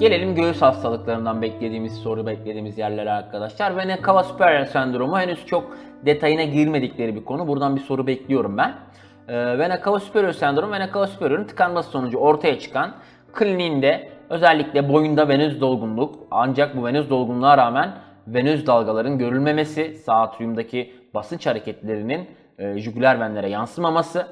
Gelelim göğüs hastalıklarından beklediğimiz soru beklediğimiz yerlere arkadaşlar. Vena cava superior sendromu henüz çok detayına girmedikleri bir konu. Buradan bir soru bekliyorum ben. Ee, Vena cava superior sendromu, Vena cava superior'un tıkanması sonucu ortaya çıkan kliniğinde özellikle boyunda venöz dolgunluk ancak bu venöz dolgunluğa rağmen venöz dalgaların görülmemesi, sağ atriumdaki basınç hareketlerinin e, jugüler venlere yansımaması,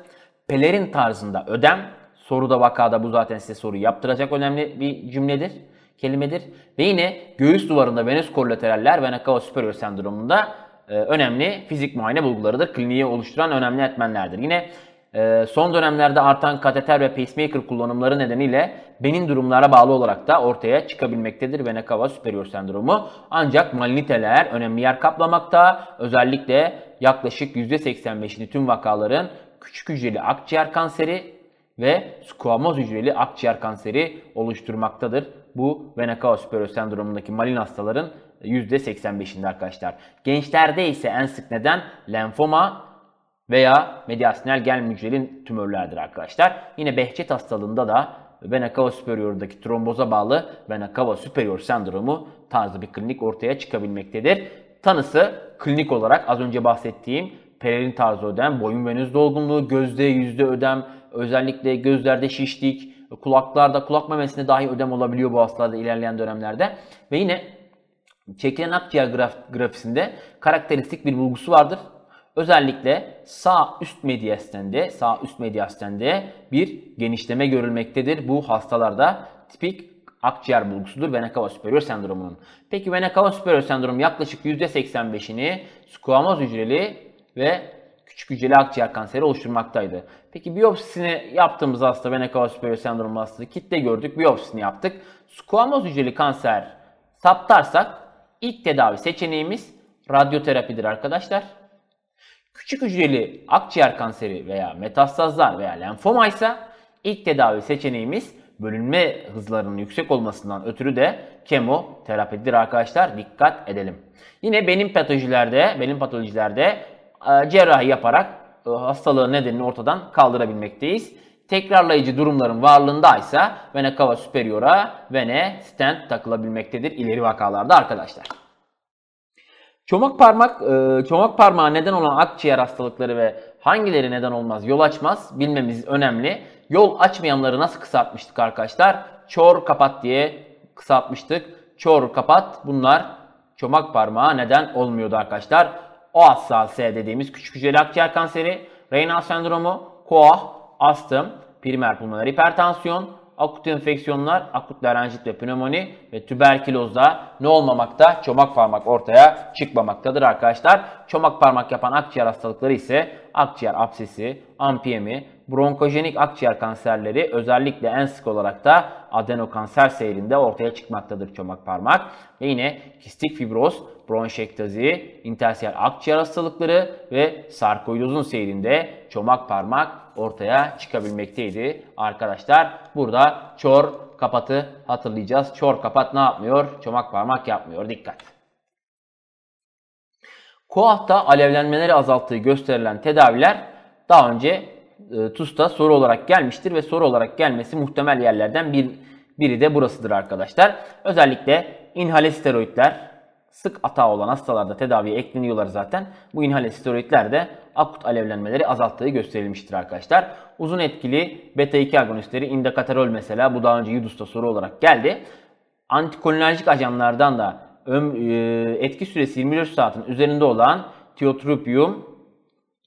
pelerin tarzında ödem, soruda vakada bu zaten size soruyu yaptıracak önemli bir cümledir, kelimedir. Ve yine göğüs duvarında venöz kollateraller vena cava superior sendromunda e, önemli fizik muayene bulgularıdır. Kliniği oluşturan önemli etmenlerdir. Yine e, son dönemlerde artan kateter ve pacemaker kullanımları nedeniyle benin durumlara bağlı olarak da ortaya çıkabilmektedir vena cava superior sendromu. Ancak maliniteler önemli yer kaplamakta. Özellikle yaklaşık %85'ini tüm vakaların küçük hücreli akciğer kanseri ve squamöz hücreli akciğer kanseri oluşturmaktadır. Bu vena superior sendromundaki malin hastaların %85'inde arkadaşlar. Gençlerde ise en sık neden lenfoma veya mediastinal gel hücreli tümörlerdir arkadaşlar. Yine Behçet hastalığında da vena cava superior'daki tromboza bağlı vena cava superior sendromu tarzı bir klinik ortaya çıkabilmektedir. Tanısı klinik olarak az önce bahsettiğim pelerin tarzı ödem, boyun venöz dolgunluğu, gözde yüzde ödem, özellikle gözlerde şişlik, kulaklarda, kulak memesinde dahi ödem olabiliyor bu hastalarda ilerleyen dönemlerde. Ve yine çekilen akciğer graf, grafisinde karakteristik bir bulgusu vardır. Özellikle sağ üst mediastende, sağ üst mediastende bir genişleme görülmektedir. Bu hastalarda tipik akciğer bulgusudur vena cava superior sendromunun. Peki vena cava superior sendromu yaklaşık %85'ini squamöz hücreli ve küçük hücreli akciğer kanseri oluşturmaktaydı. Peki biyopsisini yaptığımız hasta vena cava superior sendromu hastası kitle gördük, biyopsisini yaptık. Squamöz hücreli kanser saptarsak ilk tedavi seçeneğimiz radyoterapidir arkadaşlar. Küçük hücreli akciğer kanseri veya metastazlar veya lenfoma ise ilk tedavi seçeneğimiz bölünme hızlarının yüksek olmasından ötürü de kemoterapidir arkadaşlar. Dikkat edelim. Yine benim patolojilerde, benim patolojilerde e, cerrahi yaparak hastalığın nedenini ortadan kaldırabilmekteyiz. Tekrarlayıcı durumların varlığında ise vena cava superior'a vene stent takılabilmektedir ileri vakalarda arkadaşlar. Çomak parmak, e, çomak parmağı neden olan akciğer hastalıkları ve hangileri neden olmaz yol açmaz bilmemiz önemli. Yol açmayanları nasıl kısaltmıştık arkadaşlar? Çor kapat diye kısaltmıştık. Çor kapat bunlar çomak parmağı neden olmuyordu arkadaşlar. OASS dediğimiz küçük hücreli akciğer kanseri, Raynaud sendromu, koah, astım, primer pulmoner hipertansiyon, akut enfeksiyonlar, akut larenjit ve pnömoni ve tüberkülozda ne olmamakta? Çomak parmak ortaya çıkmamaktadır arkadaşlar. Çomak parmak yapan akciğer hastalıkları ise akciğer absesi, ampiyemi, bronkojenik akciğer kanserleri özellikle en sık olarak da adenokanser seyrinde ortaya çıkmaktadır çomak parmak. Ve yine kistik fibroz, bronşektazi, intersiyel akciğer hastalıkları ve sarkoidozun seyrinde çomak parmak ortaya çıkabilmekteydi arkadaşlar. Burada çor kapatı hatırlayacağız. Çor kapat ne yapmıyor? Çomak parmak yapmıyor. Dikkat. Koah'ta alevlenmeleri azalttığı gösterilen tedaviler daha önce e, TUS'ta soru olarak gelmiştir ve soru olarak gelmesi muhtemel yerlerden bir, biri de burasıdır arkadaşlar. Özellikle inhale steroidler sık atağı olan hastalarda tedaviye ekleniyorlar zaten. Bu inhale steroidler de akut alevlenmeleri azalttığı gösterilmiştir arkadaşlar. Uzun etkili beta-2 agonistleri indikatorol mesela bu daha önce Yudus'ta soru olarak geldi. Antikolinerjik ajanlardan da e, etki süresi 24 saatin üzerinde olan tiotropium,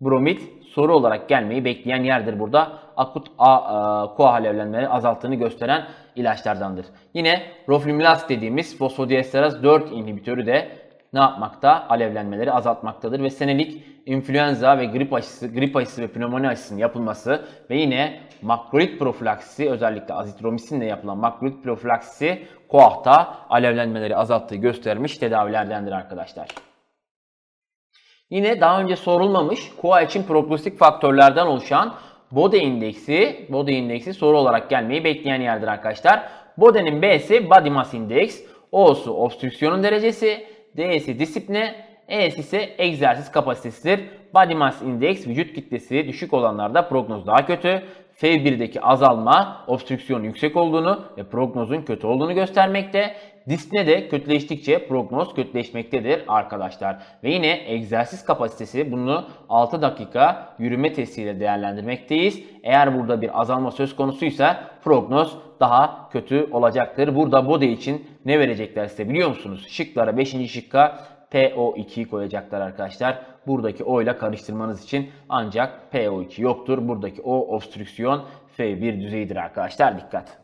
bromid soru olarak gelmeyi bekleyen yerdir burada. Akut A, a, koa alevlenmeleri azalttığını gösteren ilaçlardandır. Yine roflumilast dediğimiz fosfodiesteraz 4 inhibitörü de ne yapmakta? Alevlenmeleri azaltmaktadır ve senelik influenza ve grip aşısı, grip aşısı ve pnömoni aşısının yapılması ve yine makrolit profilaksisi özellikle azitromisinle yapılan makrolit profilaksisi koahta alevlenmeleri azalttığı göstermiş tedavilerdendir arkadaşlar. Yine daha önce sorulmamış koa için prognostik faktörlerden oluşan Bode indeksi, Bode indeksi soru olarak gelmeyi bekleyen yerdir arkadaşlar. Bode'nin B'si Body Mass Index, O'su obstrüksiyonun derecesi, D'si disipline, E'si ise egzersiz kapasitesidir. Body Mass Index vücut kitlesi düşük olanlarda prognoz daha kötü. F1'deki azalma obstrüksiyon yüksek olduğunu ve prognozun kötü olduğunu göstermekte. Diskne de kötüleştikçe prognoz kötüleşmektedir arkadaşlar. Ve yine egzersiz kapasitesi bunu 6 dakika yürüme testiyle değerlendirmekteyiz. Eğer burada bir azalma söz konusuysa prognoz daha kötü olacaktır. Burada body için ne verecekler size biliyor musunuz? Şıklara 5. şıkka PO2'yi koyacaklar arkadaşlar. Buradaki O ile karıştırmanız için ancak PO2 yoktur. Buradaki O obstrüksiyon F1 düzeyidir arkadaşlar. Dikkat.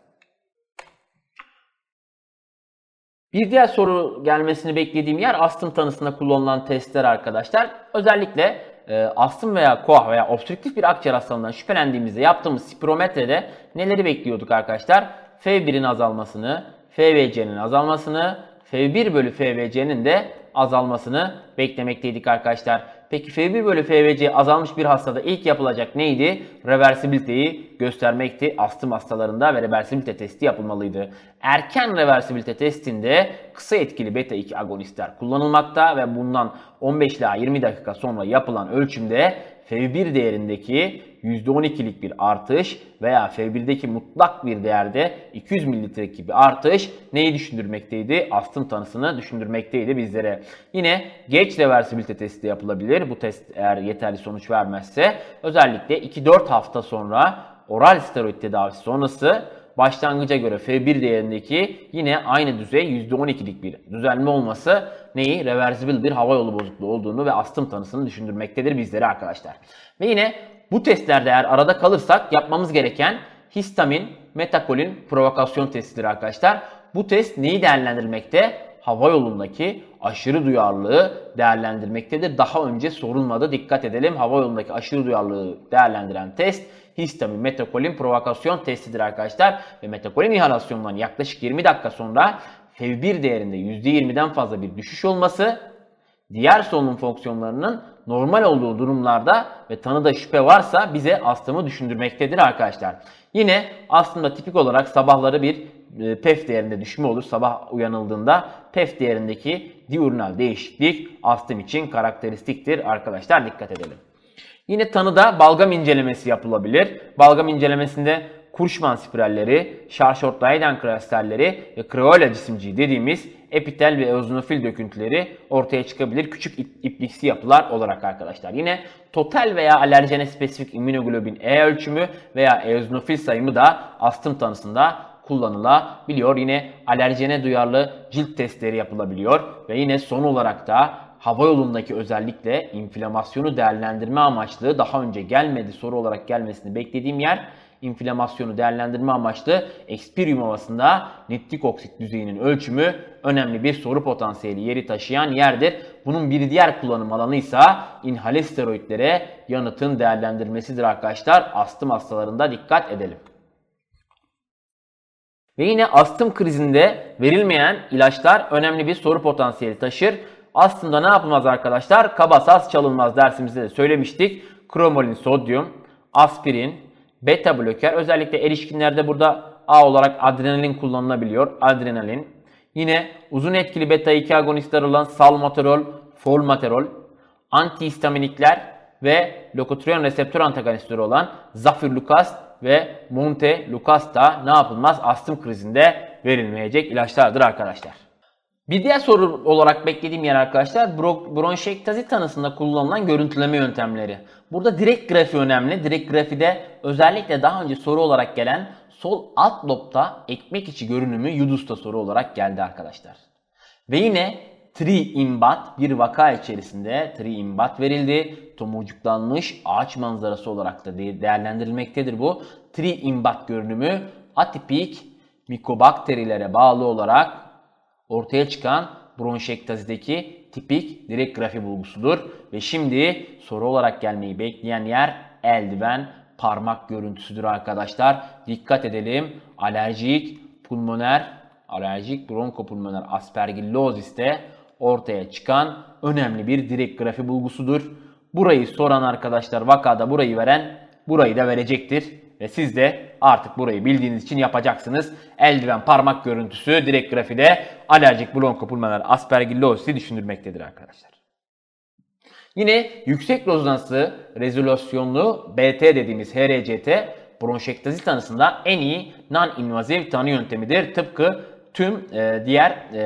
Bir diğer soru gelmesini beklediğim yer astım tanısında kullanılan testler arkadaşlar. Özellikle e, astım veya koah veya obstrüktif bir akciğer hastalığından şüphelendiğimizde yaptığımız spirometrede neleri bekliyorduk arkadaşlar? F1'in azalmasını, FVC'nin azalmasını, F1 bölü FVC'nin de azalmasını beklemekteydik arkadaşlar. Peki F1 bölü FVC azalmış bir hastada ilk yapılacak neydi? Reversibiliteyi göstermekti. Astım hastalarında ve reversibilite testi yapılmalıydı. Erken reversibilite testinde kısa etkili beta 2 agonistler kullanılmakta ve bundan 15 ila 20 dakika sonra yapılan ölçümde F1 değerindeki %12'lik bir artış veya F1'deki mutlak bir değerde 200 mililitrelik bir artış neyi düşündürmekteydi? Astım tanısını düşündürmekteydi bizlere. Yine geç reversibilite testi yapılabilir. Bu test eğer yeterli sonuç vermezse özellikle 2-4 hafta sonra oral steroid tedavisi sonrası başlangıca göre F1 değerindeki yine aynı düzey %12'lik bir düzenleme olması neyi? Reversible bir hava yolu bozukluğu olduğunu ve astım tanısını düşündürmektedir bizlere arkadaşlar. Ve yine bu testlerde eğer arada kalırsak yapmamız gereken histamin, metakolin provokasyon testidir arkadaşlar. Bu test neyi değerlendirmekte? Hava yolundaki aşırı duyarlılığı değerlendirmektedir. Daha önce sorulmadı. Dikkat edelim. Hava yolundaki aşırı duyarlılığı değerlendiren test histamin metakolin provokasyon testidir arkadaşlar. Ve metakolin inhalasyonundan yaklaşık 20 dakika sonra FEV1 değerinde %20'den fazla bir düşüş olması diğer solunum fonksiyonlarının normal olduğu durumlarda ve tanıda şüphe varsa bize astımı düşündürmektedir arkadaşlar. Yine aslında tipik olarak sabahları bir e, PEF değerinde düşme olur. Sabah uyanıldığında PEF değerindeki diurnal değişiklik astım için karakteristiktir arkadaşlar dikkat edelim. Yine tanıda balgam incelemesi yapılabilir. Balgam incelemesinde Kurşman spiralleri, Charshort-Leyden kristalleri ve Creola cisimciği dediğimiz epitel ve eozinofil döküntüleri ortaya çıkabilir. Küçük ipliksi yapılar olarak arkadaşlar. Yine total veya alerjene spesifik immünoglobin E ölçümü veya eozinofil sayımı da astım tanısında kullanılabiliyor. Yine alerjene duyarlı cilt testleri yapılabiliyor ve yine son olarak da hava yolundaki özellikle inflamasyonu değerlendirme amaçlı daha önce gelmedi soru olarak gelmesini beklediğim yer inflamasyonu değerlendirme amaçlı ekspirium havasında nitrik oksit düzeyinin ölçümü önemli bir soru potansiyeli yeri taşıyan yerdir. Bunun bir diğer kullanım alanı ise inhale steroidlere yanıtın değerlendirmesidir arkadaşlar. Astım hastalarında dikkat edelim. Ve yine astım krizinde verilmeyen ilaçlar önemli bir soru potansiyeli taşır. Aslında ne yapılmaz arkadaşlar? Kaba saz çalınmaz dersimizde de söylemiştik. Kromolin sodyum, aspirin, beta bloker. Özellikle erişkinlerde burada A olarak adrenalin kullanılabiliyor. Adrenalin. Yine uzun etkili beta 2 agonistler olan salmeterol, formoterol, antihistaminikler ve lokotriyon reseptör antagonistleri olan zafirlukast ve montelukast da ne yapılmaz? Astım krizinde verilmeyecek ilaçlardır arkadaşlar. Bir diğer soru olarak beklediğim yer arkadaşlar bronşektazi tanısında kullanılan görüntüleme yöntemleri. Burada direkt grafi önemli. Direkt grafide özellikle daha önce soru olarak gelen sol alt lobda ekmek içi görünümü Yudus'ta soru olarak geldi arkadaşlar. Ve yine tri imbat bir vaka içerisinde tri imbat verildi. Tomurcuklanmış ağaç manzarası olarak da değerlendirilmektedir bu. Tri imbat görünümü atipik mikobakterilere bağlı olarak ortaya çıkan bronşektazideki tipik direkt grafi bulgusudur. Ve şimdi soru olarak gelmeyi bekleyen yer eldiven parmak görüntüsüdür arkadaşlar. Dikkat edelim. Alerjik pulmoner, alerjik bronkopulmoner aspergilloziste ortaya çıkan önemli bir direkt grafi bulgusudur. Burayı soran arkadaşlar vakada burayı veren burayı da verecektir. Ve siz de artık burayı bildiğiniz için yapacaksınız. Eldiven parmak görüntüsü direkt grafide alerjik bronkopulmoner aspergillozisi düşündürmektedir arkadaşlar. Yine yüksek rezonanslı rezolüsyonlu BT dediğimiz HRCT bronşektazi tanısında en iyi non-invaziv tanı yöntemidir. Tıpkı tüm e, diğer e,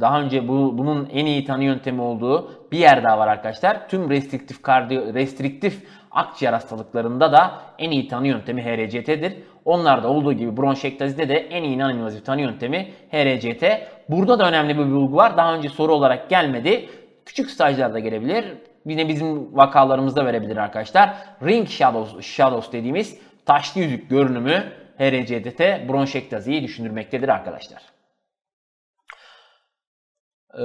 daha önce bu, bunun en iyi tanı yöntemi olduğu bir yer daha var arkadaşlar. Tüm restriktif kardiyo restriktif akciğer hastalıklarında da en iyi tanı yöntemi HRCT'dir. Onlarda olduğu gibi bronşektazide de en iyi non-invazif tanı yöntemi HRCT. Burada da önemli bir bulgu var. Daha önce soru olarak gelmedi. Küçük stajlarda gelebilir. Yine bizim vakalarımızda verebilir arkadaşlar. Ring shadows, shadows dediğimiz taşlı yüzük görünümü HRCDT bronşektaziyi düşündürmektedir arkadaşlar. Ee,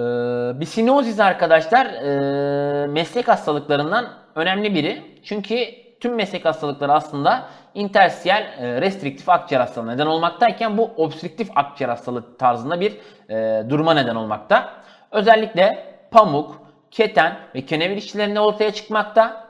bisinozis arkadaşlar e, meslek hastalıklarından önemli biri. Çünkü tüm meslek hastalıkları aslında intersiyel e, restriktif akciğer hastalığı neden olmaktayken bu obstrüktif akciğer hastalığı tarzında bir e, duruma neden olmakta. Özellikle pamuk, keten ve kenevir işçilerinde ortaya çıkmakta.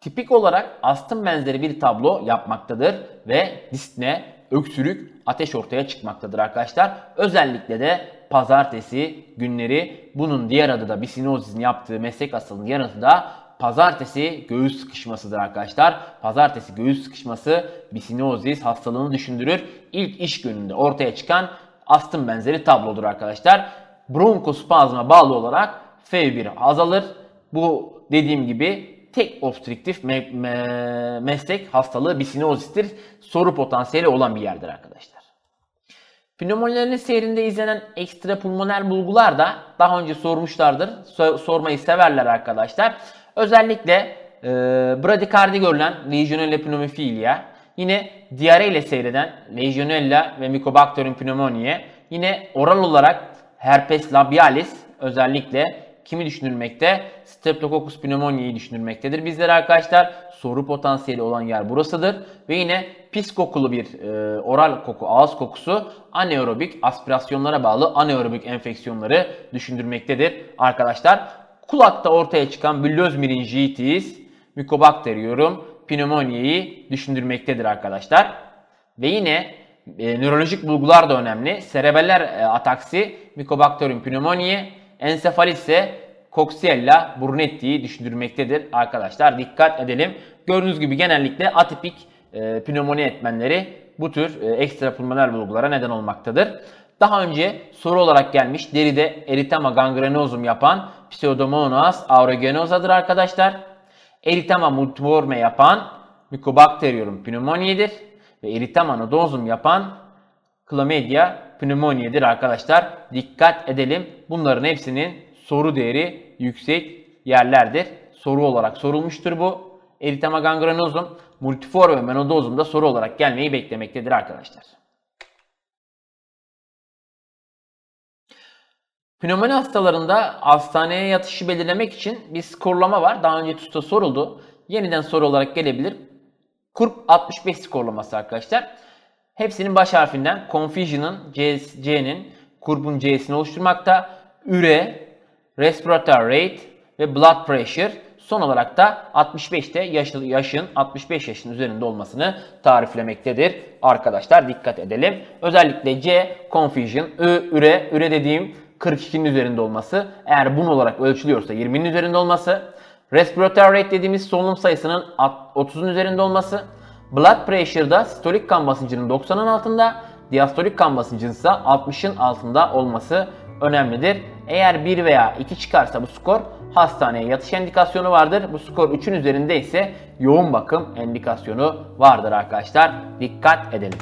Tipik olarak astım benzeri bir tablo yapmaktadır ve dispne, öksürük, ateş ortaya çıkmaktadır arkadaşlar. Özellikle de pazartesi günleri bunun diğer adı da bisinozizin yaptığı meslek hastalığının diğer adı da pazartesi göğüs sıkışmasıdır arkadaşlar. Pazartesi göğüs sıkışması bisinozis hastalığını düşündürür. İlk iş gününde ortaya çıkan astım benzeri tablodur arkadaşlar. Bronkospazma bağlı olarak F1 azalır. Bu dediğim gibi tek obstrüktif me me meslek hastalığı bisinozistir. Soru potansiyeli olan bir yerdir arkadaşlar. Pneumonilerin seyrinde izlenen ekstrapulmoner bulgular da daha önce sormuşlardır. So sormayı severler arkadaşlar. Özellikle e, bradikardi görülen Legionella pneumofilia, yine diyare ile seyreden Legionella ve Mycobacterium pneumoniae, yine oral olarak herpes labialis özellikle kimi düşünülmekte? Streptococcus pneumoniae'yi düşünülmektedir. Bizler arkadaşlar soru potansiyeli olan yer burasıdır. Ve yine pis kokulu bir e, oral koku, ağız kokusu anaerobik aspirasyonlara bağlı anaerobik enfeksiyonları düşündürmektedir arkadaşlar. Kulakta ortaya çıkan büllöz miringitis, Mycobacterium pneumoniae'yi düşündürmektedir arkadaşlar. Ve yine e, nörolojik bulgular da önemli. Serebeller e, ataksi, Mycobacterium pneumoniae, ensefalit ise Coxiella brunetti'yi düşündürmektedir arkadaşlar. Dikkat edelim. Gördüğünüz gibi genellikle atipik e, pnömoni etmenleri bu tür e, ekstrapulmoner bulgulara neden olmaktadır. Daha önce soru olarak gelmiş deride eritema gangrenosum yapan Pseudomonas aeruginosa'dır arkadaşlar. Eritema multiforme yapan Mycobacterium pneumoniae'dir. Ve eritema nodosum yapan Chlamydia pneumoniae'dir arkadaşlar. Dikkat edelim. Bunların hepsinin soru değeri yüksek yerlerdir. Soru olarak sorulmuştur bu. Eritema gangrenosum, multiforme ve menodozum da soru olarak gelmeyi beklemektedir arkadaşlar. Pnömoni hastalarında hastaneye yatışı belirlemek için bir skorlama var. Daha önce TUS'ta soruldu. Yeniden soru olarak gelebilir. KURP 65 skorlaması arkadaşlar. Hepsinin baş harfinden Confusion'ın C'nin KURP'un C'sini oluşturmakta. Üre, respiratory rate ve blood pressure son olarak da 65'te yaşın, yaşın 65 yaşın üzerinde olmasını tariflemektedir. Arkadaşlar dikkat edelim. Özellikle C confusion, Ü, üre, üre dediğim 42'nin üzerinde olması. Eğer bun olarak ölçülüyorsa 20'nin üzerinde olması. Respiratory rate dediğimiz solunum sayısının 30'un üzerinde olması. Blood pressure'da sistolik kan basıncının 90'ın altında, diastolik kan basıncının ise 60'ın altında olması önemlidir. Eğer 1 veya 2 çıkarsa bu skor hastaneye yatış endikasyonu vardır. Bu skor 3'ün üzerinde ise yoğun bakım endikasyonu vardır arkadaşlar. Dikkat edelim.